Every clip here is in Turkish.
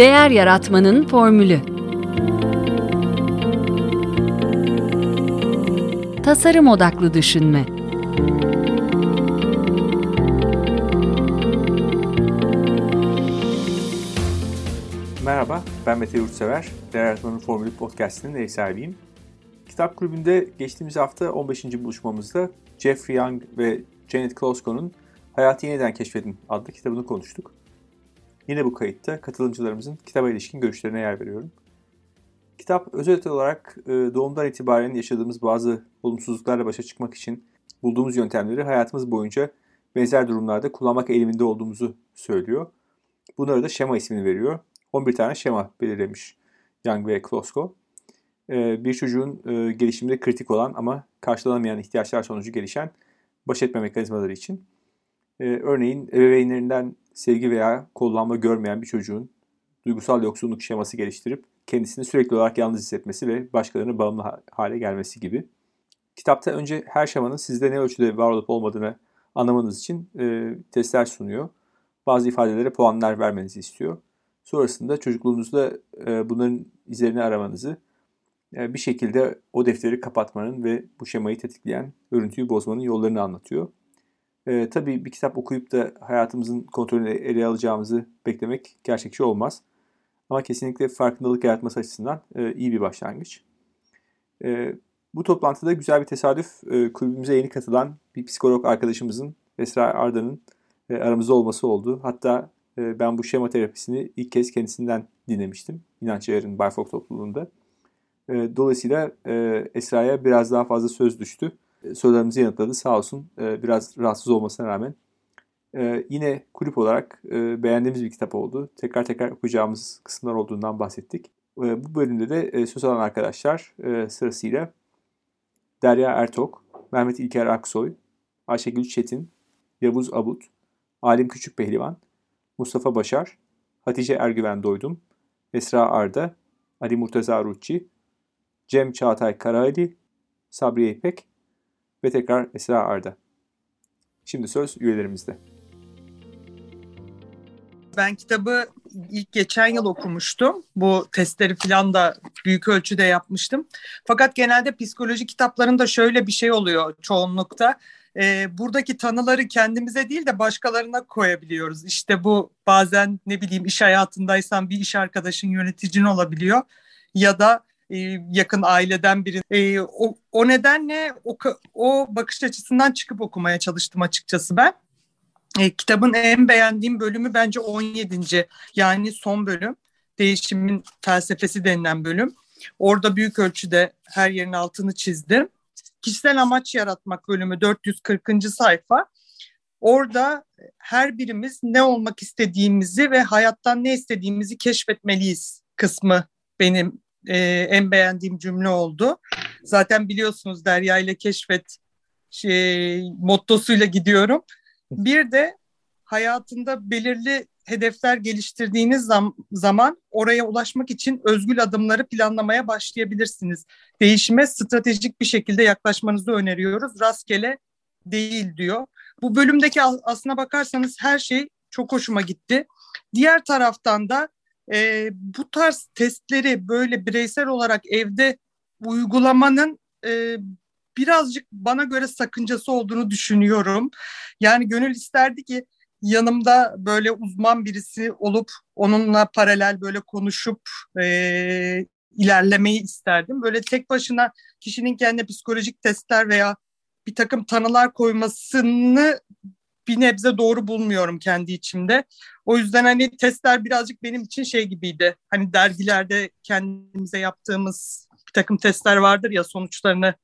Değer Yaratmanın Formülü Tasarım Odaklı Düşünme Merhaba, ben Mete Yurtsever. Değer Yaratmanın Formülü Podcast'inin ev sahibiyim. Kitap Kulübü'nde geçtiğimiz hafta 15. buluşmamızda Jeffrey Young ve Janet Klosko'nun Hayatı Yeniden Keşfedin adlı kitabını konuştuk. Yine bu kayıtta katılımcılarımızın kitaba ilişkin görüşlerine yer veriyorum. Kitap özet olarak e, doğumdan itibaren yaşadığımız bazı olumsuzluklarla başa çıkmak için bulduğumuz yöntemleri hayatımız boyunca benzer durumlarda kullanmak eğiliminde olduğumuzu söylüyor. Bunlara da şema ismini veriyor. 11 tane şema belirlemiş Young ve Klosko. E, bir çocuğun e, gelişiminde kritik olan ama karşılanamayan ihtiyaçlar sonucu gelişen baş etme mekanizmaları için. Örneğin ebeveynlerinden sevgi veya kollanma görmeyen bir çocuğun duygusal yoksunluk şeması geliştirip kendisini sürekli olarak yalnız hissetmesi ve başkalarına bağımlı hale gelmesi gibi. Kitapta önce her şemanın sizde ne ölçüde var olup olmadığını anlamanız için e, testler sunuyor. Bazı ifadelere puanlar vermenizi istiyor. Sonrasında çocukluğunuzda e, bunların izlerini aramanızı, e, bir şekilde o defteri kapatmanın ve bu şemayı tetikleyen örüntüyü bozmanın yollarını anlatıyor. E, tabii bir kitap okuyup da hayatımızın kontrolünü ele alacağımızı beklemek gerçekçi olmaz. Ama kesinlikle farkındalık yaratması açısından e, iyi bir başlangıç. E, bu toplantıda güzel bir tesadüf e, kulübümüze yeni katılan bir psikolog arkadaşımızın Esra Arda'nın e, aramızda olması oldu. Hatta e, ben bu şema terapisini ilk kez kendisinden dinlemiştim. İnanç Ayar'ın Bayfok topluluğunda. E, dolayısıyla e, Esra'ya biraz daha fazla söz düştü. E, sorularımızı yanıtladı. Sağ olsun e, biraz rahatsız olmasına rağmen. E, yine kulüp olarak beğendiğimiz bir kitap oldu. Tekrar tekrar okuyacağımız kısımlar olduğundan bahsettik. Bu bölümde de söz alan arkadaşlar sırasıyla Derya Ertok, Mehmet İlker Aksoy, Ayşegül Çetin, Yavuz Abut, Alim Küçük Pehlivan, Mustafa Başar, Hatice Ergüven Doydum, Esra Arda, Ali Murtaza Ruççi, Cem Çağatay Karaali, Sabriye İpek ve tekrar Esra Arda. Şimdi söz üyelerimizde. Ben kitabı ilk geçen yıl okumuştum. Bu testleri falan da büyük ölçüde yapmıştım. Fakat genelde psikoloji kitaplarında şöyle bir şey oluyor çoğunlukta. E, buradaki tanıları kendimize değil de başkalarına koyabiliyoruz. İşte bu bazen ne bileyim iş hayatındaysan bir iş arkadaşın yöneticin olabiliyor. Ya da e, yakın aileden biri. E, o, o nedenle o, o bakış açısından çıkıp okumaya çalıştım açıkçası ben. E, kitabın en beğendiğim bölümü bence 17. yani son bölüm. Değişimin felsefesi denilen bölüm. Orada büyük ölçüde her yerin altını çizdim. Kişisel amaç yaratmak bölümü 440. sayfa. Orada her birimiz ne olmak istediğimizi ve hayattan ne istediğimizi keşfetmeliyiz kısmı benim e, en beğendiğim cümle oldu. Zaten biliyorsunuz Derya ile Keşfet şey, mottosuyla gidiyorum. Bir de hayatında belirli hedefler geliştirdiğiniz zam zaman oraya ulaşmak için özgül adımları planlamaya başlayabilirsiniz. Değişime stratejik bir şekilde yaklaşmanızı öneriyoruz. Rastgele değil diyor. Bu bölümdeki aslına bakarsanız her şey çok hoşuma gitti. Diğer taraftan da e, bu tarz testleri böyle bireysel olarak evde uygulamanın e, birazcık bana göre sakıncası olduğunu düşünüyorum. Yani gönül isterdi ki yanımda böyle uzman birisi olup onunla paralel böyle konuşup e, ilerlemeyi isterdim. Böyle tek başına kişinin kendi psikolojik testler veya bir takım tanılar koymasını bir nebze doğru bulmuyorum kendi içimde. O yüzden hani testler birazcık benim için şey gibiydi. Hani dergilerde kendimize yaptığımız bir takım testler vardır ya sonuçlarını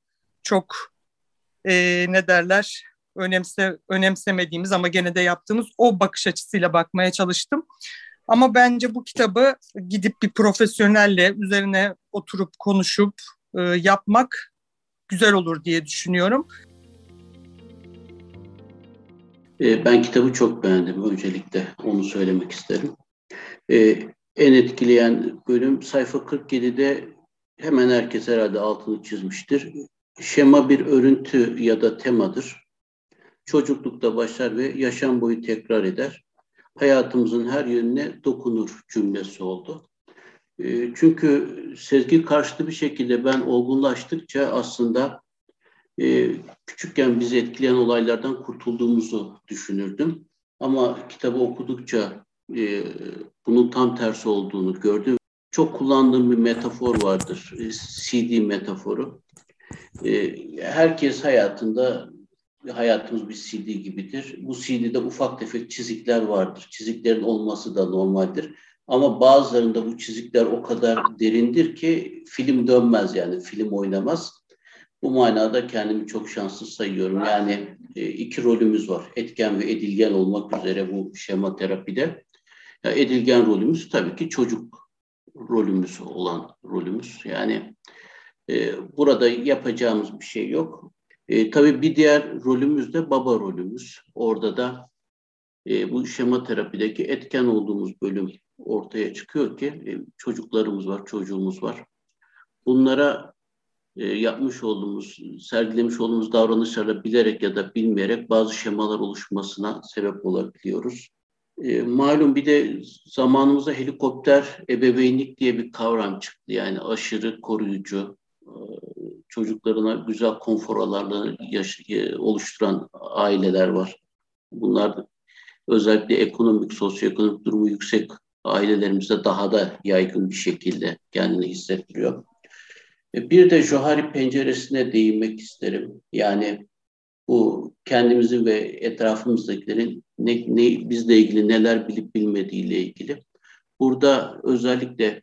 çok e, ne derler önemse önemsemediğimiz ama gene de yaptığımız o bakış açısıyla bakmaya çalıştım. Ama bence bu kitabı gidip bir profesyonelle üzerine oturup konuşup e, yapmak güzel olur diye düşünüyorum. E, ben kitabı çok beğendim öncelikle onu söylemek isterim. E, en etkileyen bölüm sayfa 47'de hemen herkes herhalde altını çizmiştir. Şema bir örüntü ya da temadır. Çocuklukta başlar ve yaşam boyu tekrar eder. hayatımızın her yönüne dokunur cümlesi oldu. E, çünkü sezgi karşıtı bir şekilde ben olgunlaştıkça aslında e, küçükken bizi etkileyen olaylardan kurtulduğumuzu düşünürdüm. Ama kitabı okudukça e, bunun tam tersi olduğunu gördüm. Çok kullandığım bir metafor vardır, e, CD metaforu. E, herkes hayatında, hayatımız bir CD gibidir. Bu CD'de ufak tefek çizikler vardır. Çiziklerin olması da normaldir. Ama bazılarında bu çizikler o kadar derindir ki film dönmez yani film oynamaz. Bu manada kendimi çok şanslı sayıyorum. Yani e, iki rolümüz var. Etken ve edilgen olmak üzere bu şema terapide. Ya edilgen rolümüz tabii ki çocuk rolümüz olan rolümüz. Yani e, burada yapacağımız bir şey yok. E, tabii bir diğer rolümüz de baba rolümüz. Orada da e, bu şema terapideki etken olduğumuz bölüm ortaya çıkıyor ki e, çocuklarımız var, çocuğumuz var. Bunlara e, yapmış olduğumuz, sergilemiş olduğumuz davranışlarla bilerek ya da bilmeyerek bazı şemalar oluşmasına sebep olabiliyoruz. E, malum bir de zamanımızda helikopter ebeveynlik diye bir kavram çıktı. Yani aşırı koruyucu, e, çocuklarına güzel konfor alanları e, oluşturan aileler var. Bunlar özellikle ekonomik, sosyoekonomik durumu yüksek ailelerimizde daha da yaygın bir şekilde kendini hissettiriyor. E, bir de Johari penceresine değinmek isterim. Yani bu kendimizi ve etrafımızdakilerin ne, ne, bizle ilgili neler bilip bilmediğiyle ilgili. Burada özellikle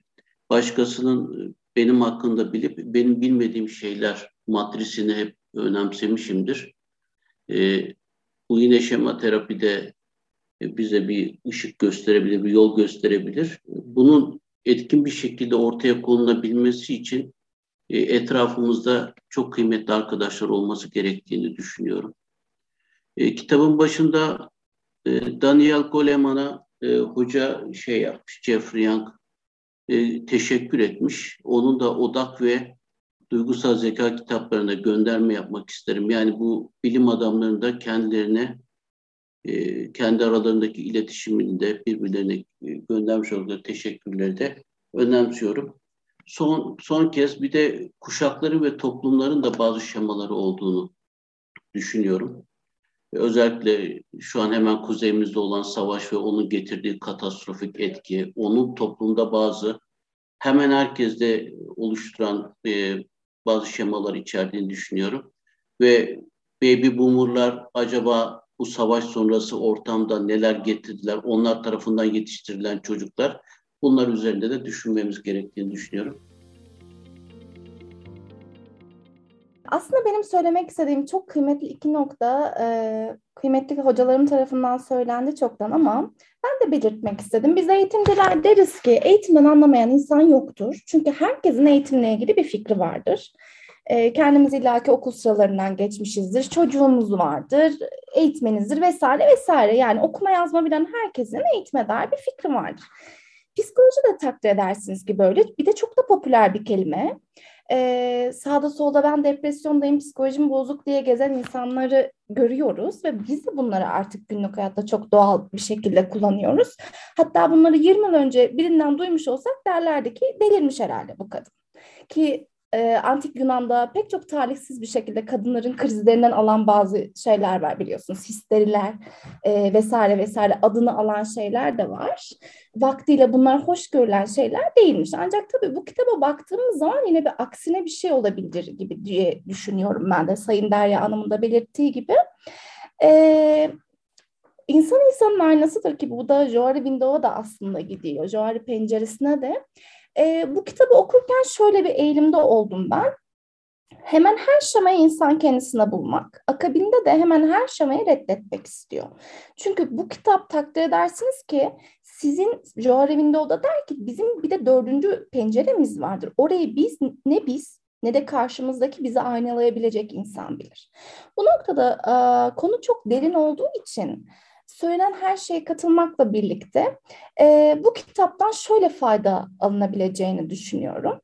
başkasının benim hakkında bilip benim bilmediğim şeyler matrisini hep önemsemişimdir. E, bu yine şema terapide bize bir ışık gösterebilir, bir yol gösterebilir. Bunun etkin bir şekilde ortaya konulabilmesi için e, etrafımızda çok kıymetli arkadaşlar olması gerektiğini düşünüyorum. E, kitabın başında e, Daniel Goleman'a hoca şey yapmış, Jeffrey Young teşekkür etmiş. Onun da odak ve duygusal zeka kitaplarına gönderme yapmak isterim. Yani bu bilim adamlarının da kendilerine kendi aralarındaki iletişiminde birbirlerine göndermiş oldukları teşekkürleri de önemsiyorum. Son, son kez bir de kuşakların ve toplumların da bazı şemaları olduğunu düşünüyorum. Özellikle şu an hemen kuzeyimizde olan savaş ve onun getirdiği katastrofik etki, onun toplumda bazı hemen herkeste oluşturan e, bazı şemalar içerdiğini düşünüyorum. Ve baby boomerlar acaba bu savaş sonrası ortamda neler getirdiler, onlar tarafından yetiştirilen çocuklar bunlar üzerinde de düşünmemiz gerektiğini düşünüyorum. Aslında benim söylemek istediğim çok kıymetli iki nokta e, kıymetli hocalarım tarafından söylendi çoktan ama ben de belirtmek istedim. Biz eğitimciler deriz ki eğitimden anlamayan insan yoktur. Çünkü herkesin eğitimle ilgili bir fikri vardır. E, kendimiz illaki okul sıralarından geçmişizdir, çocuğumuz vardır, eğitmenizdir vesaire vesaire. Yani okuma yazma bilen herkesin eğitime dair bir fikri vardır. Psikoloji de takdir edersiniz ki böyle. Bir de çok da popüler bir kelime. Ee, sağda solda ben depresyondayım, psikolojim bozuk diye gezen insanları görüyoruz ve biz de bunları artık günlük hayatta çok doğal bir şekilde kullanıyoruz. Hatta bunları 20 yıl önce birinden duymuş olsak derlerdi ki delirmiş herhalde bu kadın. Ki e, antik Yunan'da pek çok talihsiz bir şekilde kadınların krizlerinden alan bazı şeyler var biliyorsunuz. Histeriler e, vesaire vesaire adını alan şeyler de var. Vaktiyle bunlar hoş görülen şeyler değilmiş. Ancak tabii bu kitaba baktığımız zaman yine bir aksine bir şey olabilir gibi diye düşünüyorum ben de Sayın Derya Hanım'ın da belirttiği gibi. E, İnsan insanın aynasıdır ki bu da Joari Window'a da aslında gidiyor. Joari penceresine de. E, bu kitabı okurken şöyle bir eğilimde oldum ben. Hemen her şamayı insan kendisine bulmak, akabinde de hemen her şamayı reddetmek istiyor. Çünkü bu kitap takdir edersiniz ki sizin Joe Window'da der ki bizim bir de dördüncü penceremiz vardır. Orayı biz ne biz ne de karşımızdaki bizi aynalayabilecek insan bilir. Bu noktada e, konu çok derin olduğu için söylenen her şeye katılmakla birlikte e, bu kitaptan şöyle fayda alınabileceğini düşünüyorum.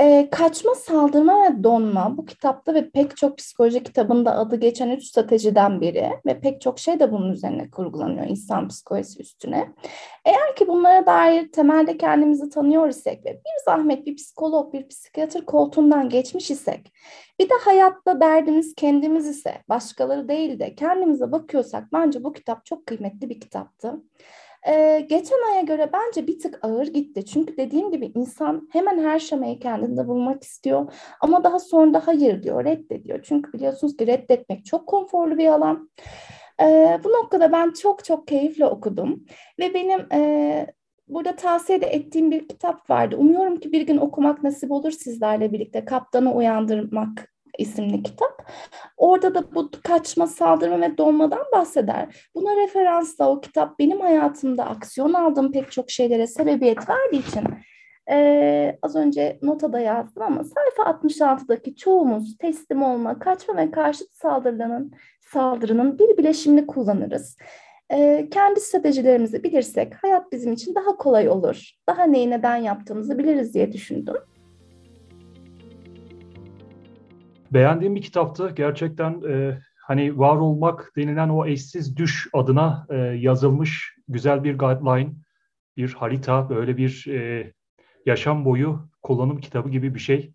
E, Kaçma, Saldırma ve Donma bu kitapta ve pek çok psikoloji kitabında adı geçen üç stratejiden biri ve pek çok şey de bunun üzerine kurgulanıyor insan psikolojisi üstüne. Eğer ki bunlara dair temelde kendimizi tanıyor isek ve bir zahmet bir psikolog, bir psikiyatr koltuğundan geçmiş isek, bir de hayatta derdimiz kendimiz ise, başkaları değil de kendimize bakıyorsak bence bu kitap çok kıymetli bir kitaptı. Ee, geçen aya göre bence bir tık ağır gitti. Çünkü dediğim gibi insan hemen her şemayı kendinde bulmak istiyor. Ama daha sonra da hayır diyor, reddediyor. Çünkü biliyorsunuz ki reddetmek çok konforlu bir alan. Ee, bu noktada ben çok çok keyifle okudum. Ve benim e, burada tavsiye de ettiğim bir kitap vardı. Umuyorum ki bir gün okumak nasip olur sizlerle birlikte. Kaptanı Uyandırmak isimli kitap. Orada da bu kaçma, saldırma ve donmadan bahseder. Buna referansla o kitap benim hayatımda aksiyon aldığım pek çok şeylere sebebiyet verdiği için ee, az önce notada yazdım ama sayfa 66'daki çoğumuz teslim olma, kaçma ve karşıt saldırının saldırının bir bileşimini kullanırız. Ee, kendi stratejilerimizi bilirsek hayat bizim için daha kolay olur. Daha neyi neden yaptığımızı biliriz diye düşündüm. Beğendiğim bir kitaptı. Gerçekten e, hani var olmak denilen o eşsiz düş adına e, yazılmış güzel bir guideline, bir harita, böyle bir e, yaşam boyu kullanım kitabı gibi bir şey.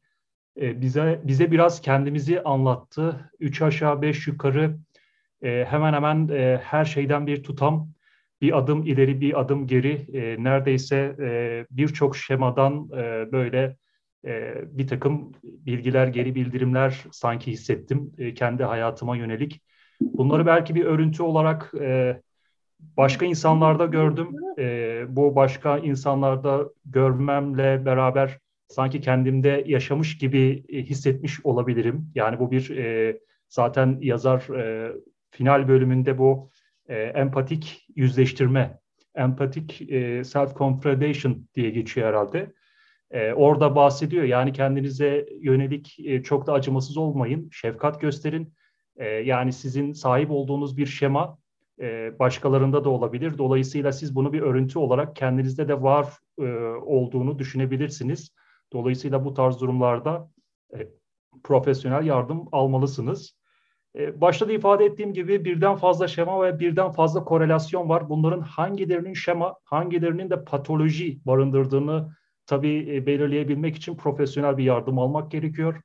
E, bize bize biraz kendimizi anlattı. Üç aşağı beş yukarı e, hemen hemen e, her şeyden bir tutam, bir adım ileri bir adım geri, e, neredeyse e, birçok şemadan e, böyle e, bir takım bilgiler, geri bildirimler sanki hissettim e, kendi hayatıma yönelik. Bunları belki bir örüntü olarak e, başka insanlarda gördüm. E, bu başka insanlarda görmemle beraber sanki kendimde yaşamış gibi e, hissetmiş olabilirim. Yani bu bir e, zaten yazar e, final bölümünde bu e, empatik yüzleştirme, empatik e, self-confrontation diye geçiyor herhalde. E, orada bahsediyor yani kendinize yönelik e, çok da acımasız olmayın, şefkat gösterin. E, yani sizin sahip olduğunuz bir şema e, başkalarında da olabilir. Dolayısıyla siz bunu bir örüntü olarak kendinizde de var e, olduğunu düşünebilirsiniz. Dolayısıyla bu tarz durumlarda profesyonel yardım almalısınız. Başta da ifade ettiğim gibi birden fazla şema ve birden fazla korelasyon var. Bunların hangilerinin şema, hangilerinin de patoloji barındırdığını tabii e, belirleyebilmek için profesyonel bir yardım almak gerekiyor.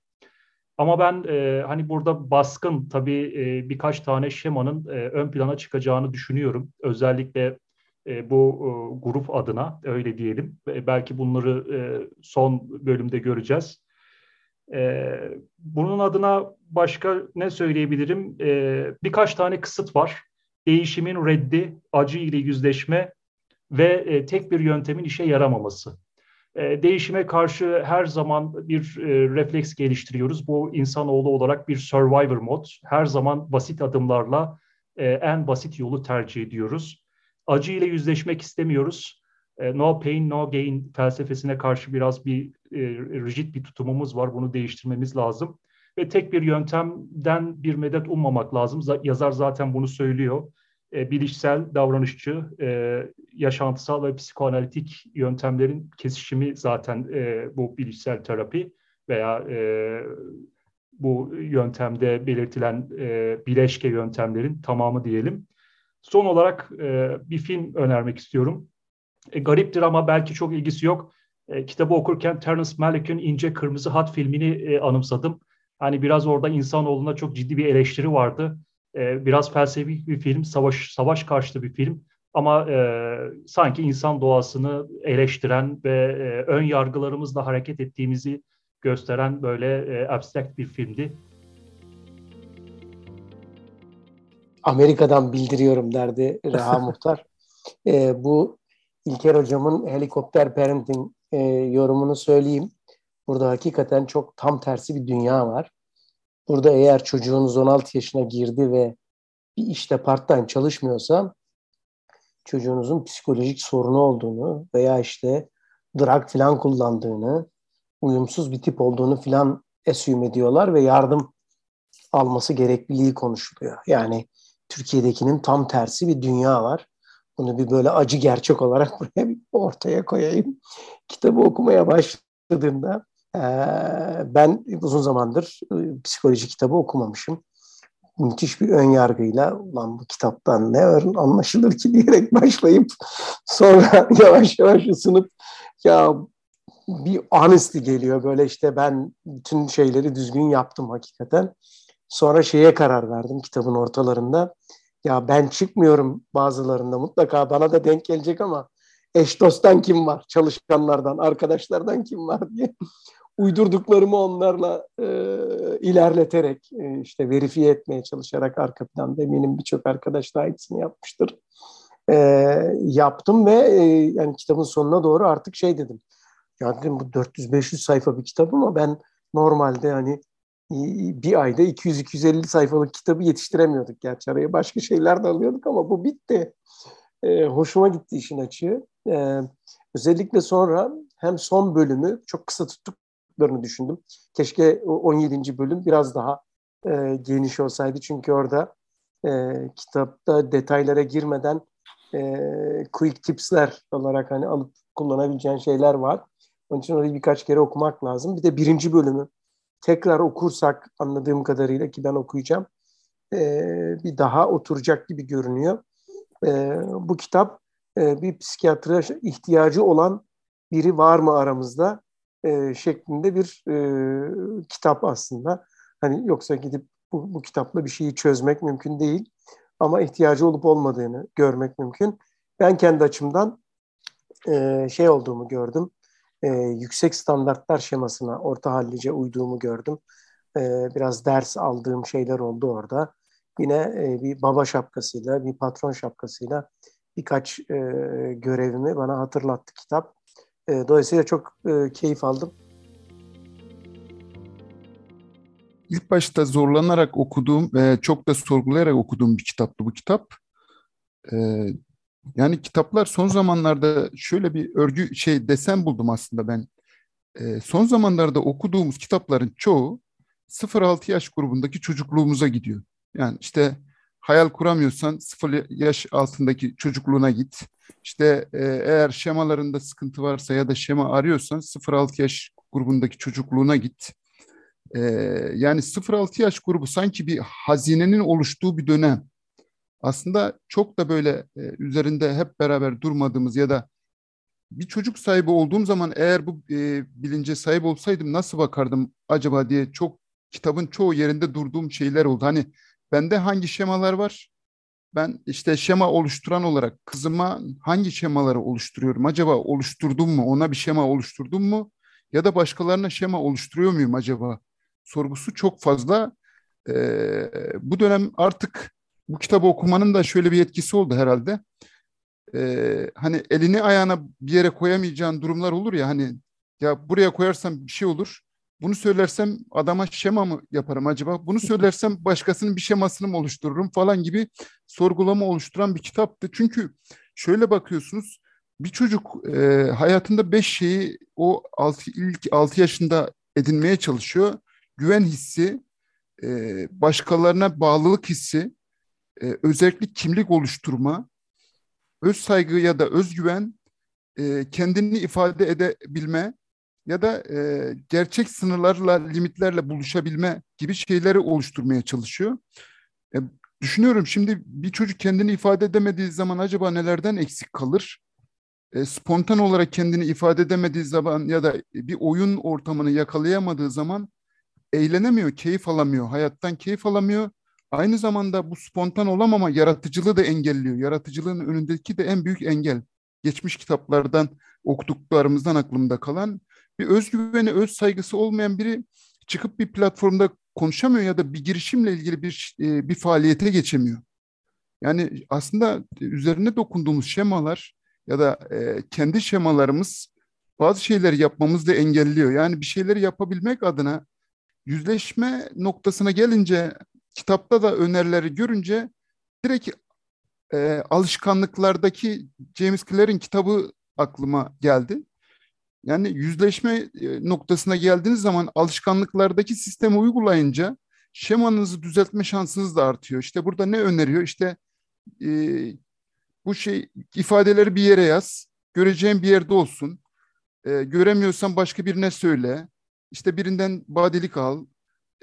Ama ben e, hani burada baskın tabii e, birkaç tane şemanın e, ön plana çıkacağını düşünüyorum. Özellikle e, bu e, grup adına öyle diyelim. E, belki bunları e, son bölümde göreceğiz. E, bunun adına başka ne söyleyebilirim? E, birkaç tane kısıt var. Değişimin reddi, acı ile yüzleşme ve e, tek bir yöntemin işe yaramaması. E, değişime karşı her zaman bir e, refleks geliştiriyoruz. Bu insanoğlu olarak bir survivor mod. Her zaman basit adımlarla e, en basit yolu tercih ediyoruz. Acı ile yüzleşmek istemiyoruz. no pain, no gain felsefesine karşı biraz bir rigid bir tutumumuz var. Bunu değiştirmemiz lazım. Ve tek bir yöntemden bir medet ummamak lazım. Yazar zaten bunu söylüyor e, bilişsel, davranışçı, e, yaşantısal ve psikoanalitik yöntemlerin kesişimi zaten e, bu bilişsel terapi veya e, bu yöntemde belirtilen e, bileşke yöntemlerin tamamı diyelim. Son olarak e, bir film önermek istiyorum. E, gariptir ama belki çok ilgisi yok. E, kitabı okurken Terence Malick'in İnce Kırmızı Hat filmini e, anımsadım. Hani biraz orada insanoğluna çok ciddi bir eleştiri vardı e, biraz felsefi bir film, savaş savaş karşıtı bir film ama e, sanki insan doğasını eleştiren ve e, ön yargılarımızla hareket ettiğimizi gösteren böyle e, abstract bir filmdi. Amerika'dan bildiriyorum derdi Reha Muhtar. E, bu İlker Hocam'ın helikopter parenting e, yorumunu söyleyeyim. Burada hakikaten çok tam tersi bir dünya var. Burada eğer çocuğunuz 16 yaşına girdi ve bir işte part-time çalışmıyorsa çocuğunuzun psikolojik sorunu olduğunu veya işte drug falan kullandığını, uyumsuz bir tip olduğunu falan assume ediyorlar ve yardım alması gerekliliği konuşuluyor. Yani Türkiye'dekinin tam tersi bir dünya var. Bunu bir böyle acı gerçek olarak buraya ortaya koyayım. Kitabı okumaya başladığımda Ee, ben uzun zamandır e, psikoloji kitabı okumamışım. Müthiş bir ön yargıyla ulan bu kitaptan ne anlaşılır ki diyerek başlayıp sonra yavaş yavaş ısınıp ya bir honesty geliyor böyle işte ben bütün şeyleri düzgün yaptım hakikaten. Sonra şeye karar verdim kitabın ortalarında. Ya ben çıkmıyorum bazılarında mutlaka bana da denk gelecek ama eş dosttan kim var? Çalışanlardan, arkadaşlardan kim var diye uydurduklarımı onlarla e, ilerleterek e, işte verifiye etmeye çalışarak arka planda eminim birçok arkadaş da aynısını yapmıştır. E, yaptım ve e, yani kitabın sonuna doğru artık şey dedim. Ya dedim bu 400-500 sayfa bir kitap ama ben normalde hani bir ayda 200-250 sayfalık kitabı yetiştiremiyorduk. Gerçi araya başka şeyler de alıyorduk ama bu bitti. E, hoşuma gitti işin açığı. E, özellikle sonra hem son bölümü çok kısa tuttuklarını düşündüm. Keşke 17. bölüm biraz daha e, geniş olsaydı. Çünkü orada e, kitapta detaylara girmeden e, quick tipsler olarak hani alıp kullanabileceğin şeyler var. Onun için orayı birkaç kere okumak lazım. Bir de birinci bölümü tekrar okursak anladığım kadarıyla ki ben okuyacağım e, bir daha oturacak gibi görünüyor. E, bu kitap e, bir psikiyatra ihtiyacı olan biri var mı aramızda e, şeklinde bir e, kitap aslında. Hani yoksa gidip bu, bu kitapla bir şeyi çözmek mümkün değil. Ama ihtiyacı olup olmadığını görmek mümkün. Ben kendi açımdan e, şey olduğumu gördüm e, yüksek standartlar şemasına orta hallice uyduğumu gördüm. E, biraz ders aldığım şeyler oldu orada. Yine e, bir baba şapkasıyla, bir patron şapkasıyla birkaç e, görevimi bana hatırlattı kitap. E, dolayısıyla çok keyif aldım. İlk başta zorlanarak okuduğum ve çok da sorgulayarak okuduğum bir kitaptı bu kitap. Yani kitaplar son zamanlarda şöyle bir örgü şey desen buldum aslında ben. Son zamanlarda okuduğumuz kitapların çoğu 0-6 yaş grubundaki çocukluğumuza gidiyor. Yani işte hayal kuramıyorsan 0 yaş altındaki çocukluğuna git. İşte e, eğer şemalarında sıkıntı varsa ya da şema arıyorsan 0-6 yaş grubundaki çocukluğuna git. E, yani 0-6 yaş grubu sanki bir hazinenin oluştuğu bir dönem aslında çok da böyle e, üzerinde hep beraber durmadığımız ya da bir çocuk sahibi olduğum zaman eğer bu e, bilince sahip olsaydım nasıl bakardım acaba diye çok kitabın çoğu yerinde durduğum şeyler oldu. Hani bende hangi şemalar var? Ben işte şema oluşturan olarak kızıma hangi şemaları oluşturuyorum? Acaba oluşturdum mu? Ona bir şema oluşturdum mu? Ya da başkalarına şema oluşturuyor muyum acaba? Sorgusu çok fazla. Ee, bu dönem artık bu kitabı okumanın da şöyle bir etkisi oldu herhalde. Ee, hani elini ayağına bir yere koyamayacağın durumlar olur ya hani ya buraya koyarsam bir şey olur. Bunu söylersem adama şema mı yaparım acaba? Bunu söylersem başkasının bir şemasını mı oluştururum falan gibi sorgulama oluşturan bir kitaptı. Çünkü şöyle bakıyorsunuz bir çocuk e, hayatında beş şeyi o altı, ilk altı yaşında edinmeye çalışıyor. Güven hissi, e, başkalarına bağlılık hissi, e, özellikle kimlik oluşturma, öz saygı ya da özgüven, e, kendini ifade edebilme ya da e, gerçek sınırlarla, limitlerle buluşabilme gibi şeyleri oluşturmaya çalışıyor. E, düşünüyorum şimdi bir çocuk kendini ifade edemediği zaman acaba nelerden eksik kalır? E, spontan olarak kendini ifade edemediği zaman ya da bir oyun ortamını yakalayamadığı zaman eğlenemiyor, keyif alamıyor, hayattan keyif alamıyor Aynı zamanda bu spontan olamama yaratıcılığı da engelliyor. Yaratıcılığın önündeki de en büyük engel. Geçmiş kitaplardan okuduklarımızdan aklımda kalan bir özgüveni, öz saygısı olmayan biri çıkıp bir platformda konuşamıyor ya da bir girişimle ilgili bir e, bir faaliyete geçemiyor. Yani aslında üzerine dokunduğumuz şemalar ya da e, kendi şemalarımız bazı şeyleri yapmamızı da engelliyor. Yani bir şeyleri yapabilmek adına yüzleşme noktasına gelince kitapta da önerileri görünce direkt e, alışkanlıklardaki James Clear'in kitabı aklıma geldi. Yani yüzleşme e, noktasına geldiğiniz zaman alışkanlıklardaki sistemi uygulayınca şemanızı düzeltme şansınız da artıyor. İşte burada ne öneriyor? İşte e, bu şey ifadeleri bir yere yaz. Göreceğin bir yerde olsun. E, göremiyorsan başka birine söyle. işte birinden badelik al.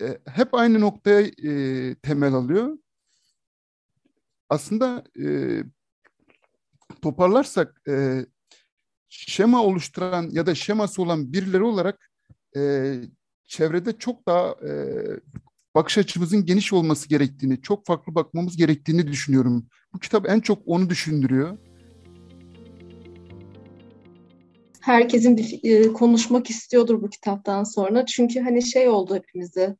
E, hep aynı noktaya e, temel alıyor. Aslında e, toparlarsak e, şema oluşturan ya da şeması olan birileri olarak e, çevrede çok daha e, bakış açımızın geniş olması gerektiğini, çok farklı bakmamız gerektiğini düşünüyorum. Bu kitap en çok onu düşündürüyor. Herkesin bir e, konuşmak istiyordur bu kitaptan sonra. Çünkü hani şey oldu hepimizde.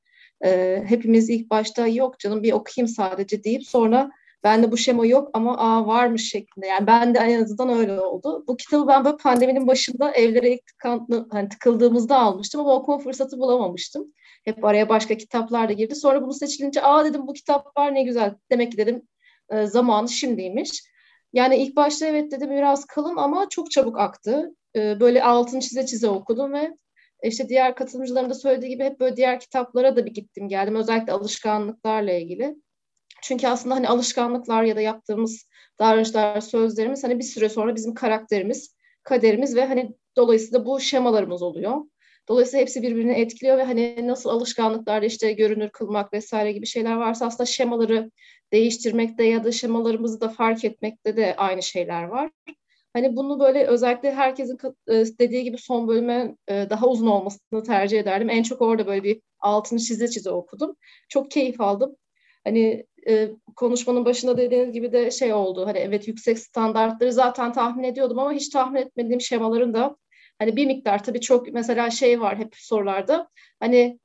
E, hepimiz ilk başta yok canım bir okuyayım sadece deyip sonra ben de bu şema yok ama aa varmış şeklinde. Yani ben de en azından öyle oldu. Bu kitabı ben böyle pandeminin başında evlere ilk tıkan, hani tıkıldığımızda almıştım ama okuma fırsatı bulamamıştım. Hep araya başka kitaplar da girdi. Sonra bunu seçilince aa dedim bu kitap var ne güzel. Demek ki dedim e, zamanı şimdiymiş. Yani ilk başta evet dedim biraz kalın ama çok çabuk aktı. E, böyle altını çize çize okudum ve işte diğer katılımcıların da söylediği gibi hep böyle diğer kitaplara da bir gittim geldim. Özellikle alışkanlıklarla ilgili. Çünkü aslında hani alışkanlıklar ya da yaptığımız davranışlar, sözlerimiz hani bir süre sonra bizim karakterimiz, kaderimiz ve hani dolayısıyla bu şemalarımız oluyor. Dolayısıyla hepsi birbirini etkiliyor ve hani nasıl alışkanlıklarda işte görünür kılmak vesaire gibi şeyler varsa aslında şemaları değiştirmekte ya da şemalarımızı da fark etmekte de aynı şeyler var. Hani bunu böyle özellikle herkesin e, dediği gibi son bölüme e, daha uzun olmasını tercih ederdim. En çok orada böyle bir altını çize çize okudum. Çok keyif aldım. Hani e, konuşmanın başında dediğiniz gibi de şey oldu. Hani evet yüksek standartları zaten tahmin ediyordum ama hiç tahmin etmediğim şemaların da hani bir miktar tabii çok mesela şey var hep sorularda. Hani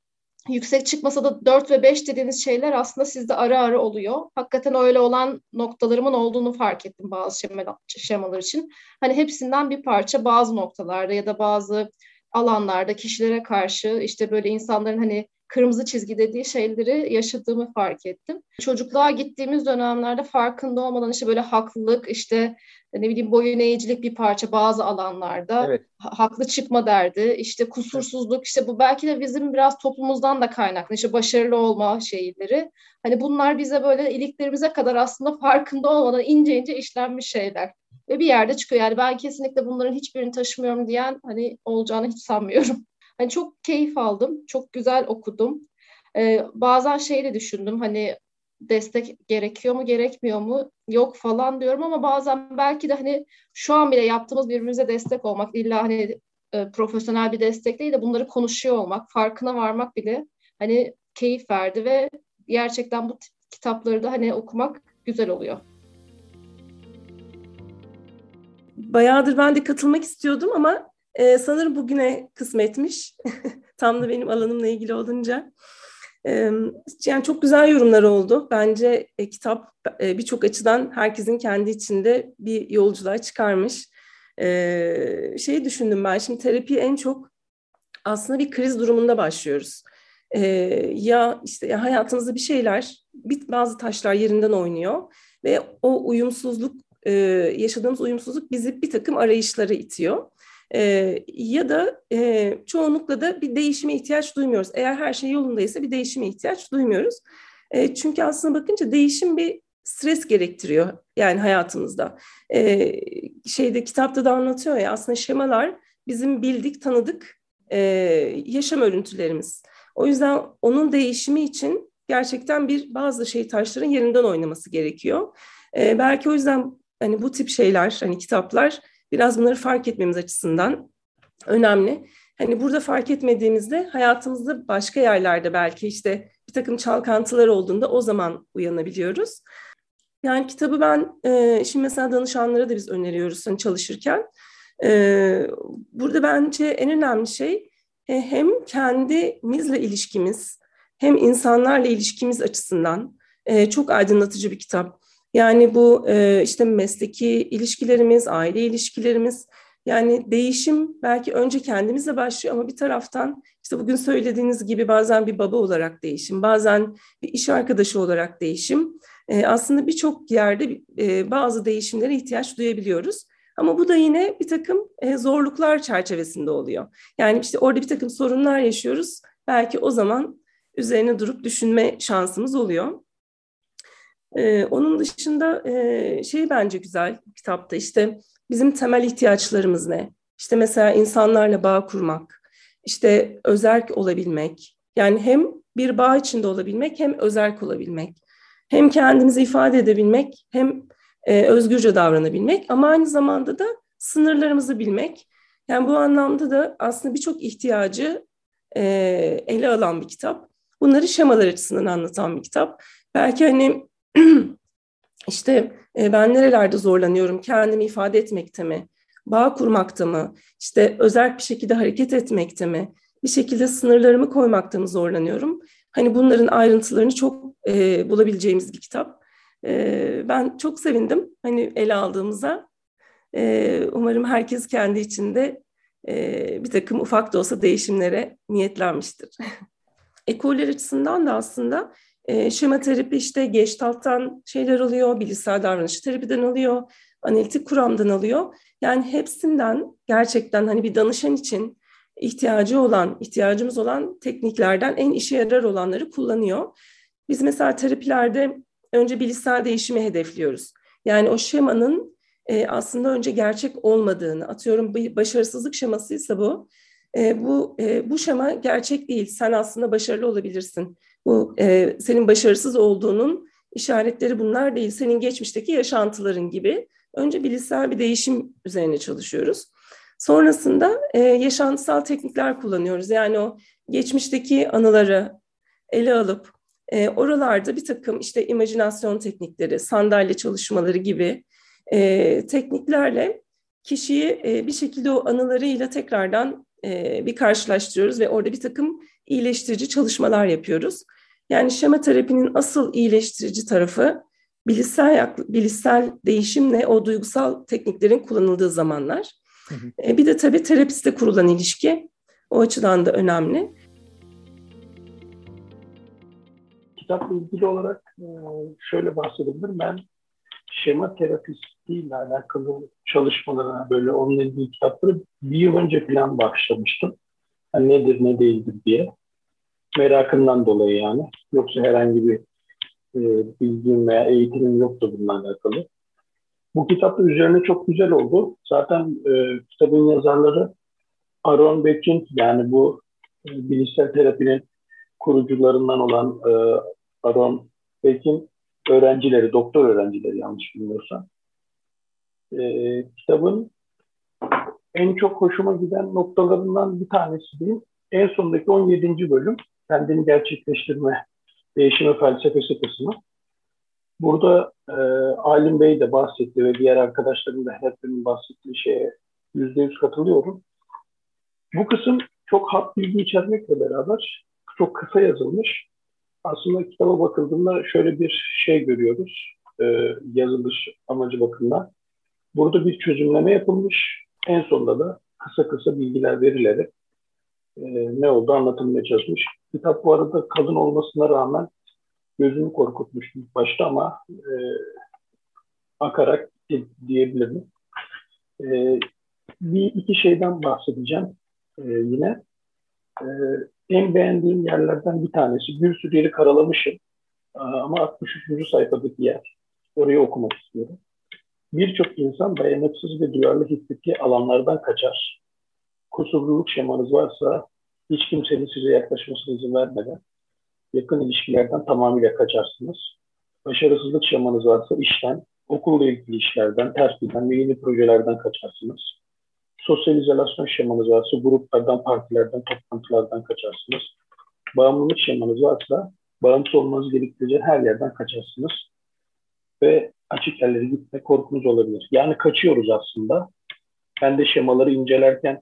yüksek çıkmasa da 4 ve 5 dediğiniz şeyler aslında sizde ara ara oluyor. Hakikaten öyle olan noktalarımın olduğunu fark ettim bazı şemalar için. Hani hepsinden bir parça bazı noktalarda ya da bazı alanlarda kişilere karşı işte böyle insanların hani kırmızı çizgi dediği şeyleri yaşadığımı fark ettim. Çocukluğa gittiğimiz dönemlerde farkında olmadan işte böyle haklılık, işte ne bileyim boyun eğicilik bir parça bazı alanlarda evet. haklı çıkma derdi. işte kusursuzluk işte bu belki de bizim biraz toplumumuzdan da kaynaklı. işte başarılı olma şeyleri. Hani bunlar bize böyle iliklerimize kadar aslında farkında olmadan ince ince işlenmiş şeyler. Ve bir yerde çıkıyor. Yani ben kesinlikle bunların hiçbirini taşımıyorum diyen hani olacağını hiç sanmıyorum. Hani çok keyif aldım. Çok güzel okudum. Ee, bazen şey de düşündüm hani destek gerekiyor mu gerekmiyor mu yok falan diyorum ama bazen belki de hani şu an bile yaptığımız birbirimize destek olmak illa hani e, profesyonel bir destek değil de bunları konuşuyor olmak farkına varmak bile hani keyif verdi ve gerçekten bu kitapları da hani okumak güzel oluyor. Bayağıdır ben de katılmak istiyordum ama e, sanırım bugüne kısmetmiş. Tam da benim alanımla ilgili olunca. E, yani çok güzel yorumlar oldu. Bence e, kitap e, birçok açıdan herkesin kendi içinde bir yolculuğa çıkarmış. E, şeyi düşündüm ben şimdi terapi en çok aslında bir kriz durumunda başlıyoruz. E, ya işte ya hayatımızda bir şeyler, bir, bazı taşlar yerinden oynuyor ve o uyumsuzluk, e, yaşadığımız uyumsuzluk bizi bir takım arayışlara itiyor. E, ya da e, çoğunlukla da bir değişime ihtiyaç duymuyoruz. Eğer her şey yolundaysa bir değişime ihtiyaç duymuyoruz. E, çünkü aslında bakınca değişim bir stres gerektiriyor yani hayatımızda. E, şeyde kitapta da anlatıyor ya aslında şemalar bizim bildik, tanıdık e, yaşam örüntülerimiz. O yüzden onun değişimi için gerçekten bir bazı şey taşların yerinden oynaması gerekiyor. E, belki o yüzden hani bu tip şeyler, hani kitaplar biraz bunları fark etmemiz açısından önemli. Hani burada fark etmediğimizde hayatımızda başka yerlerde belki işte bir takım çalkantılar olduğunda o zaman uyanabiliyoruz. Yani kitabı ben e, şimdi mesela danışanlara da biz öneriyoruz hani çalışırken. E, burada bence en önemli şey e, hem kendimizle ilişkimiz hem insanlarla ilişkimiz açısından e, çok aydınlatıcı bir kitap. Yani bu e, işte mesleki ilişkilerimiz, aile ilişkilerimiz yani değişim belki önce kendimizle başlıyor ama bir taraftan işte bugün söylediğiniz gibi bazen bir baba olarak değişim, bazen bir iş arkadaşı olarak değişim. E, aslında birçok yerde e, bazı değişimlere ihtiyaç duyabiliyoruz. Ama bu da yine bir takım zorluklar çerçevesinde oluyor. Yani işte orada bir takım sorunlar yaşıyoruz. Belki o zaman üzerine durup düşünme şansımız oluyor. Ee, onun dışında e, şey bence güzel kitapta işte bizim temel ihtiyaçlarımız ne? İşte mesela insanlarla bağ kurmak, işte özerk olabilmek, yani hem bir bağ içinde olabilmek hem özerk olabilmek, hem kendimizi ifade edebilmek hem e, özgürce davranabilmek ama aynı zamanda da sınırlarımızı bilmek. Yani bu anlamda da aslında birçok ihtiyacı e, ele alan bir kitap. Bunları şemalar açısından anlatan bir kitap. Belki hani işte e, ben nerelerde zorlanıyorum, kendimi ifade etmekte mi, bağ kurmakta mı, işte özel bir şekilde hareket etmekte mi, bir şekilde sınırlarımı koymakta mı zorlanıyorum? Hani bunların ayrıntılarını çok e, bulabileceğimiz bir kitap. E, ben çok sevindim hani ele aldığımıza. E, umarım herkes kendi içinde e, bir takım ufak da olsa değişimlere niyetlenmiştir. Ekoller açısından da aslında e, şema terapi işte geçtalttan şeyler alıyor, bilişsel davranış terapiden alıyor, analitik kuramdan alıyor. Yani hepsinden gerçekten hani bir danışan için ihtiyacı olan, ihtiyacımız olan tekniklerden en işe yarar olanları kullanıyor. Biz mesela terapilerde önce bilişsel değişimi hedefliyoruz. Yani o şemanın e, aslında önce gerçek olmadığını, atıyorum bir başarısızlık şemasıysa bu, e, bu e, bu şema gerçek değil. Sen aslında başarılı olabilirsin. Bu e, senin başarısız olduğunun işaretleri bunlar değil. Senin geçmişteki yaşantıların gibi. Önce bilişsel bir değişim üzerine çalışıyoruz. Sonrasında e, yaşantısal teknikler kullanıyoruz. Yani o geçmişteki anıları ele alıp e, oralarda bir takım işte imajinasyon teknikleri, sandalye çalışmaları gibi e, tekniklerle kişiyi e, bir şekilde o anılarıyla tekrardan e, bir karşılaştırıyoruz ve orada bir takım iyileştirici çalışmalar yapıyoruz. Yani şema terapinin asıl iyileştirici tarafı bilişsel, bilişsel değişimle o duygusal tekniklerin kullanıldığı zamanlar. Hı hı. E, bir de tabii terapiste kurulan ilişki o açıdan da önemli. Kitapla ilgili olarak e, şöyle bahsedebilirim. Ben şema terapistiyle alakalı çalışmalarına böyle onunla ilgili kitapları bir yıl önce falan başlamıştım. Yani nedir ne değildir diye. Merakımdan dolayı yani. Yoksa herhangi bir e, bilgim veya eğitimim yoktu bununla alakalı. Bu kitap da üzerine çok güzel oldu. Zaten e, kitabın yazarları Aaron Beck'in yani bu e, bilişsel terapinin kurucularından olan e, Aaron Beck'in öğrencileri, doktor öğrencileri yanlış bilmiyorsam. E, kitabın en çok hoşuma giden noktalarından bir tanesi diyeyim. En sondaki 17. bölüm kendini gerçekleştirme, değişime felsefesi kısmı. Burada e, Alim Bey de bahsetti ve diğer arkadaşlarım da hepinin bahsettiği şeye yüzde yüz katılıyorum. Bu kısım çok hap bilgi içermekle beraber çok kısa yazılmış. Aslında kitaba bakıldığında şöyle bir şey görüyoruz e, yazılış amacı bakımından. Burada bir çözümleme yapılmış. En sonunda da kısa kısa bilgiler verilerek e, ne oldu anlatılmaya çalışmış. Kitap bu arada kalın olmasına rağmen gözümü korkutmuştu başta ama e, akarak diyebilirim. E, bir iki şeyden bahsedeceğim e, yine. E, en beğendiğim yerlerden bir tanesi. Bir sürü yeri karalamışım. E, ama 63. sayfadaki yer. Orayı okumak istiyorum. Birçok insan dayanıksız ve duyarlı hissettiği alanlardan kaçar. Kusurluluk şemanız varsa hiç kimsenin size yaklaşmasına izin vermeden yakın ilişkilerden tamamıyla kaçarsınız. Başarısızlık şamanız varsa işten, okulla ilgili işlerden, tersiden ve yeni projelerden kaçarsınız. Sosyal izolasyon şemanız varsa gruplardan, partilerden, toplantılardan kaçarsınız. Bağımlılık şemanız varsa bağımsız olmanız gerektirecek her yerden kaçarsınız. Ve açık yerlere gitme korkunuz olabilir. Yani kaçıyoruz aslında. Ben de şemaları incelerken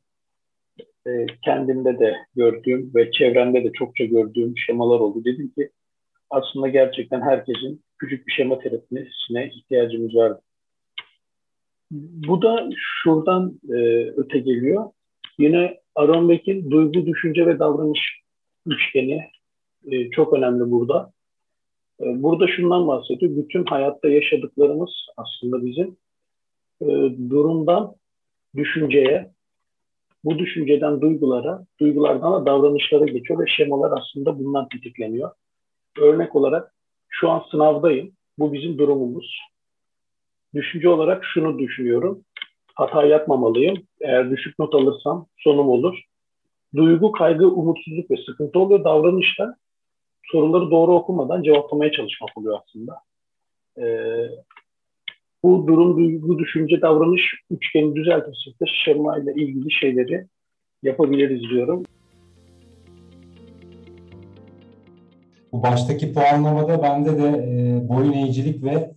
e, kendimde de gördüğüm ve çevremde de çokça gördüğüm şemalar oldu. Dedim ki aslında gerçekten herkesin küçük bir şema terapisine ihtiyacımız var. Bu da şuradan e, öte geliyor. Yine Aaron Beck'in duygu, düşünce ve davranış üçgeni e, çok önemli burada. E, burada şundan bahsediyor. Bütün hayatta yaşadıklarımız aslında bizim e, durumdan düşünceye, bu düşünceden duygulara, duygulardan da davranışlara geçiyor ve şemalar aslında bundan tetikleniyor. Örnek olarak şu an sınavdayım. Bu bizim durumumuz. Düşünce olarak şunu düşünüyorum. Hata yapmamalıyım. Eğer düşük not alırsam sonum olur. duygu, kaygı, umutsuzluk ve sıkıntı oluyor. Davranışta soruları doğru okumadan cevaplamaya çalışmak oluyor aslında. Ee, bu durum, duygu, düşünce, davranış üçgeni düzeltirsek de şema ile ilgili şeyleri yapabiliriz diyorum. Bu baştaki puanlamada bende de e, boyun eğicilik ve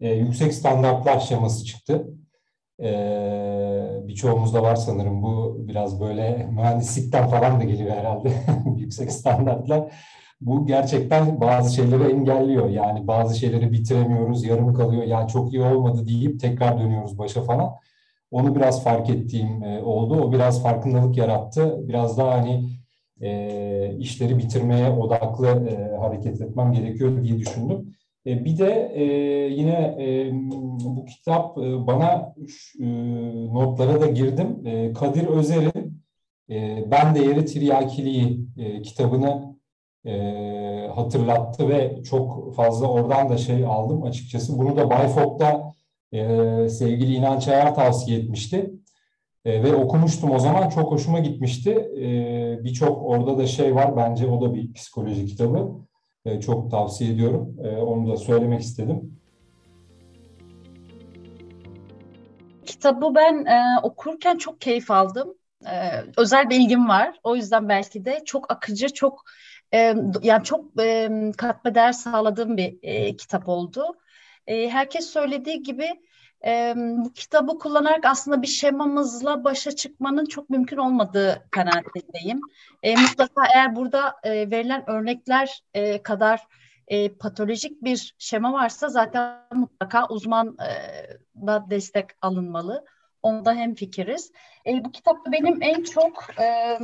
e, yüksek standartlar şeması çıktı. E, birçoğumuzda var sanırım bu biraz böyle mühendislikten falan da geliyor herhalde yüksek standartlar. Bu gerçekten bazı şeyleri engelliyor. Yani bazı şeyleri bitiremiyoruz, yarım kalıyor. Ya çok iyi olmadı deyip tekrar dönüyoruz başa falan. Onu biraz fark ettiğim e, oldu. O biraz farkındalık yarattı. Biraz daha hani e, işleri bitirmeye odaklı e, hareket etmem gerekiyor diye düşündüm. E, bir de e, yine e, bu kitap e, bana e, notlara da girdim. E, Kadir Özer'in e, Ben de Yeri Tiryakiliği e, kitabını e, hatırlattı ve çok fazla oradan da şey aldım açıkçası. Bunu da Bayfok'ta e, sevgili İnanç Ayar tavsiye etmişti. E, ve okumuştum o zaman çok hoşuma gitmişti. E, Birçok orada da şey var bence o da bir psikoloji kitabı. E, çok tavsiye ediyorum. E, onu da söylemek istedim. Kitabı ben e, okurken çok keyif aldım. E, özel bir ilgim var. O yüzden belki de çok akıcı, çok e, yani çok e, katma değer sağladığım bir e, kitap oldu. E, herkes söylediği gibi e, bu kitabı kullanarak aslında bir şemamızla başa çıkmanın çok mümkün olmadığı kanaatindeyim. E, mutlaka eğer burada e, verilen örnekler e, kadar e, patolojik bir şema varsa zaten mutlaka uzmanla destek alınmalı. Onda hem fikiriz. E, bu kitapta benim en çok e,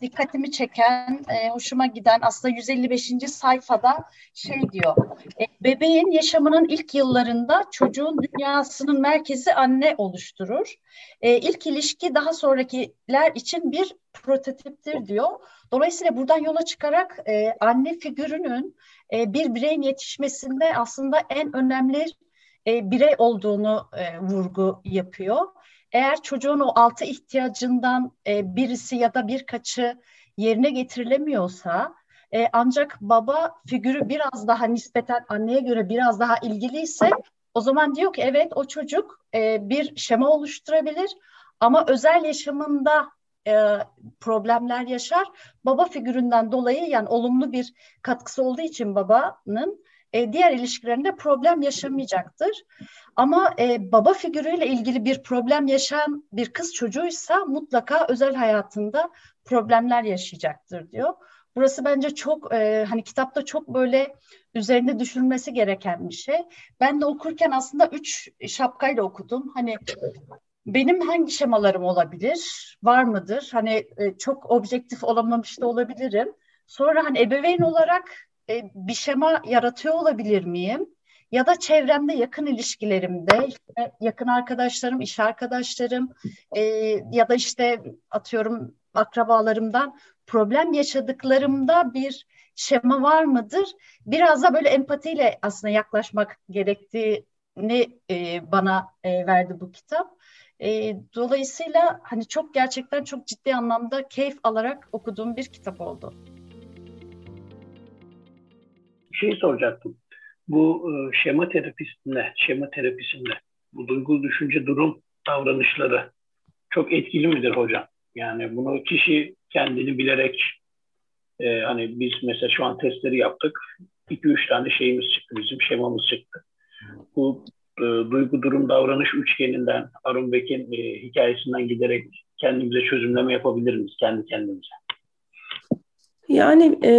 dikkatimi çeken, e, hoşuma giden aslında 155. sayfada şey diyor. E, bebeğin yaşamının ilk yıllarında çocuğun dünyasının merkezi anne oluşturur. E, ilk ilişki daha sonrakiler için bir prototiptir diyor. Dolayısıyla buradan yola çıkarak e, anne figürünün e, bir bireyin yetişmesinde aslında en önemli e, birey olduğunu e, vurgu yapıyor eğer çocuğun o altı ihtiyacından e, birisi ya da birkaçı yerine getirilemiyorsa e, ancak baba figürü biraz daha nispeten anneye göre biraz daha ilgiliyse o zaman diyor ki evet o çocuk e, bir şema oluşturabilir ama özel yaşamında e, problemler yaşar. Baba figüründen dolayı yani olumlu bir katkısı olduğu için babanın e, diğer ilişkilerinde problem yaşamayacaktır. Ama e, baba figürüyle ilgili bir problem yaşayan bir kız çocuğuysa mutlaka özel hayatında problemler yaşayacaktır diyor. Burası bence çok e, hani kitapta çok böyle üzerinde düşünülmesi gereken bir şey. Ben de okurken aslında üç şapkayla okudum. Hani benim hangi şemalarım olabilir? Var mıdır? Hani e, çok objektif olamamış da olabilirim. Sonra hani ebeveyn olarak e, bir şema yaratıyor olabilir miyim? ya da çevremde yakın ilişkilerimde işte yakın arkadaşlarım, iş arkadaşlarım e, ya da işte atıyorum akrabalarımdan problem yaşadıklarımda bir şema var mıdır? Biraz da böyle empatiyle aslında yaklaşmak gerektiğini e, bana e, verdi bu kitap. E, dolayısıyla hani çok gerçekten çok ciddi anlamda keyif alarak okuduğum bir kitap oldu. Şey soracaktım bu e, şema terapisinde, şema terapisinde bu duygu, düşünce, durum davranışları çok etkili midir hocam? Yani bunu kişi kendini bilerek e, hani biz mesela şu an testleri yaptık. 2-3 tane şeyimiz çıktı bizim şemamız çıktı. Bu e, duygu, durum, davranış üçgeninden Arun Bek'in e, hikayesinden giderek kendimize çözümleme yapabilir miyiz kendi kendimize? Yani e,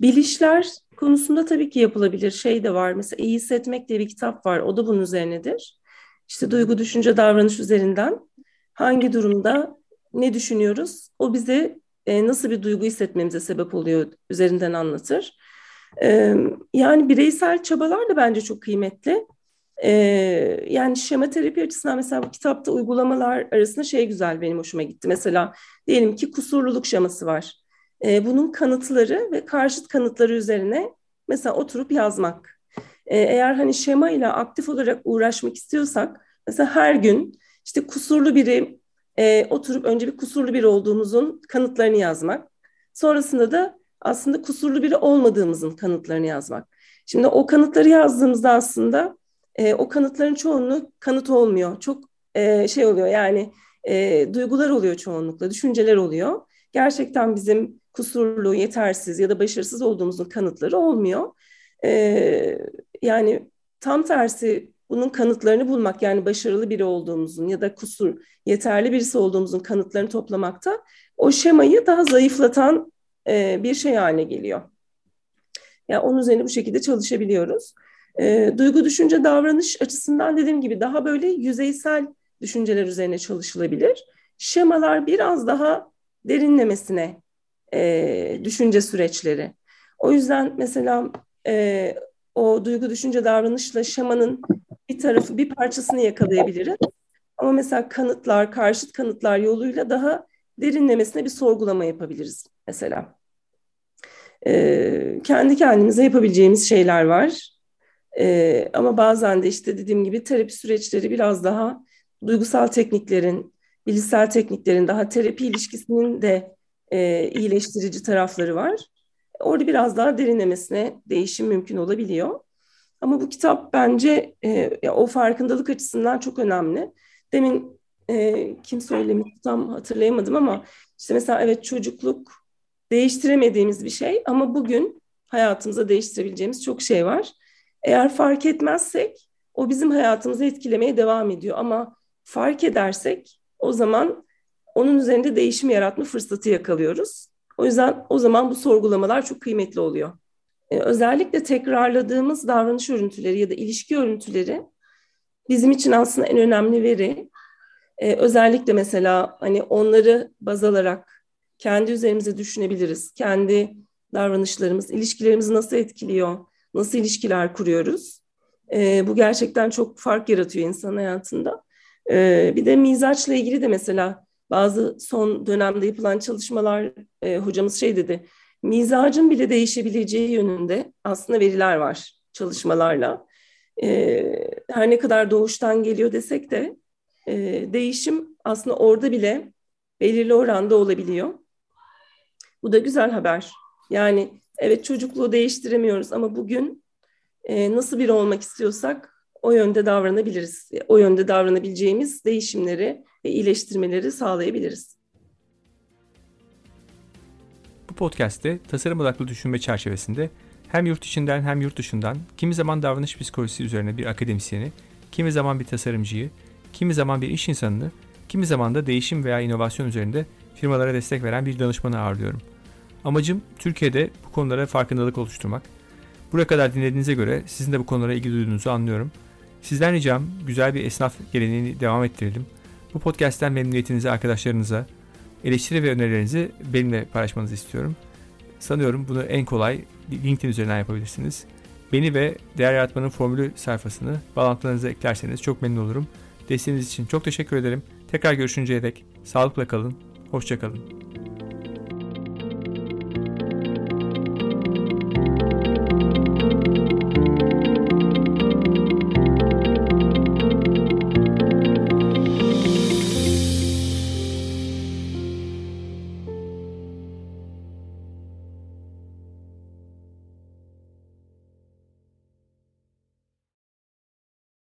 bilişler konusunda tabii ki yapılabilir şey de var. Mesela iyi hissetmek diye bir kitap var. O da bunun üzerinedir. İşte duygu, düşünce, davranış üzerinden hangi durumda ne düşünüyoruz? O bize e, nasıl bir duygu hissetmemize sebep oluyor üzerinden anlatır. E, yani bireysel çabalar da bence çok kıymetli. E, yani şema terapi açısından mesela bu kitapta uygulamalar arasında şey güzel benim hoşuma gitti. Mesela diyelim ki kusurluluk şeması var e, bunun kanıtları ve karşıt kanıtları üzerine mesela oturup yazmak. E, eğer hani şema ile aktif olarak uğraşmak istiyorsak mesela her gün işte kusurlu biri e, oturup önce bir kusurlu biri olduğumuzun kanıtlarını yazmak. Sonrasında da aslında kusurlu biri olmadığımızın kanıtlarını yazmak. Şimdi o kanıtları yazdığımızda aslında e, o kanıtların çoğunluğu kanıt olmuyor. Çok e, şey oluyor yani e, duygular oluyor çoğunlukla, düşünceler oluyor. Gerçekten bizim kusurlu, yetersiz ya da başarısız olduğumuzun kanıtları olmuyor. E, yani tam tersi bunun kanıtlarını bulmak yani başarılı biri olduğumuzun ya da kusur, yeterli birisi olduğumuzun kanıtlarını toplamakta o şemayı daha zayıflatan e, bir şey haline geliyor. Yani onun üzerine bu şekilde çalışabiliyoruz. E, duygu, düşünce, davranış açısından dediğim gibi daha böyle yüzeysel düşünceler üzerine çalışılabilir. Şemalar biraz daha derinlemesine e, düşünce süreçleri. O yüzden mesela e, o duygu, düşünce, davranışla şemanın bir tarafı, bir parçasını yakalayabiliriz. Ama mesela kanıtlar, karşıt kanıtlar yoluyla daha derinlemesine bir sorgulama yapabiliriz mesela. Ee, kendi kendimize yapabileceğimiz şeyler var. Ee, ama bazen de işte dediğim gibi terapi süreçleri biraz daha duygusal tekniklerin, bilişsel tekniklerin daha terapi ilişkisinin de e, iyileştirici tarafları var. Orada biraz daha derinlemesine değişim mümkün olabiliyor. Ama bu kitap bence e, o farkındalık açısından çok önemli. Demin e, kim söylemişti tam hatırlayamadım ama işte mesela evet çocukluk değiştiremediğimiz bir şey ama bugün hayatımıza değiştirebileceğimiz çok şey var. Eğer fark etmezsek o bizim hayatımızı etkilemeye devam ediyor ama fark edersek o zaman onun üzerinde değişim yaratma fırsatı yakalıyoruz. O yüzden o zaman bu sorgulamalar çok kıymetli oluyor. Ee, özellikle tekrarladığımız davranış örüntüleri ya da ilişki örüntüleri bizim için aslında en önemli veri. Ee, özellikle mesela hani onları baz alarak kendi üzerimize düşünebiliriz. Kendi davranışlarımız, ilişkilerimizi nasıl etkiliyor, nasıl ilişkiler kuruyoruz. Ee, bu gerçekten çok fark yaratıyor insan hayatında. Ee, bir de mizaçla ilgili de mesela bazı son dönemde yapılan çalışmalar e, hocamız şey dedi. Mizacın bile değişebileceği yönünde aslında veriler var çalışmalarla. E, her ne kadar doğuştan geliyor desek de e, değişim aslında orada bile belirli oranda olabiliyor. Bu da güzel haber. Yani evet çocukluğu değiştiremiyoruz ama bugün e, nasıl biri olmak istiyorsak o yönde davranabiliriz. O yönde davranabileceğimiz değişimleri ve iyileştirmeleri sağlayabiliriz. Bu podcast'te tasarım odaklı düşünme çerçevesinde hem yurt içinden hem yurt dışından kimi zaman davranış psikolojisi üzerine bir akademisyeni, kimi zaman bir tasarımcıyı, kimi zaman bir iş insanını, kimi zaman da değişim veya inovasyon üzerinde firmalara destek veren bir danışmanı ağırlıyorum. Amacım Türkiye'de bu konulara farkındalık oluşturmak. Buraya kadar dinlediğinize göre sizin de bu konulara ilgi duyduğunuzu anlıyorum. Sizden ricam güzel bir esnaf geleneğini devam ettirelim. Bu podcast'ten memnuniyetinizi arkadaşlarınıza, eleştiri ve önerilerinizi benimle paylaşmanızı istiyorum. Sanıyorum bunu en kolay LinkedIn üzerinden yapabilirsiniz. Beni ve Değer Yaratmanın Formülü sayfasını bağlantılarınıza eklerseniz çok memnun olurum. Desteğiniz için çok teşekkür ederim. Tekrar görüşünceye dek sağlıkla kalın, hoşçakalın.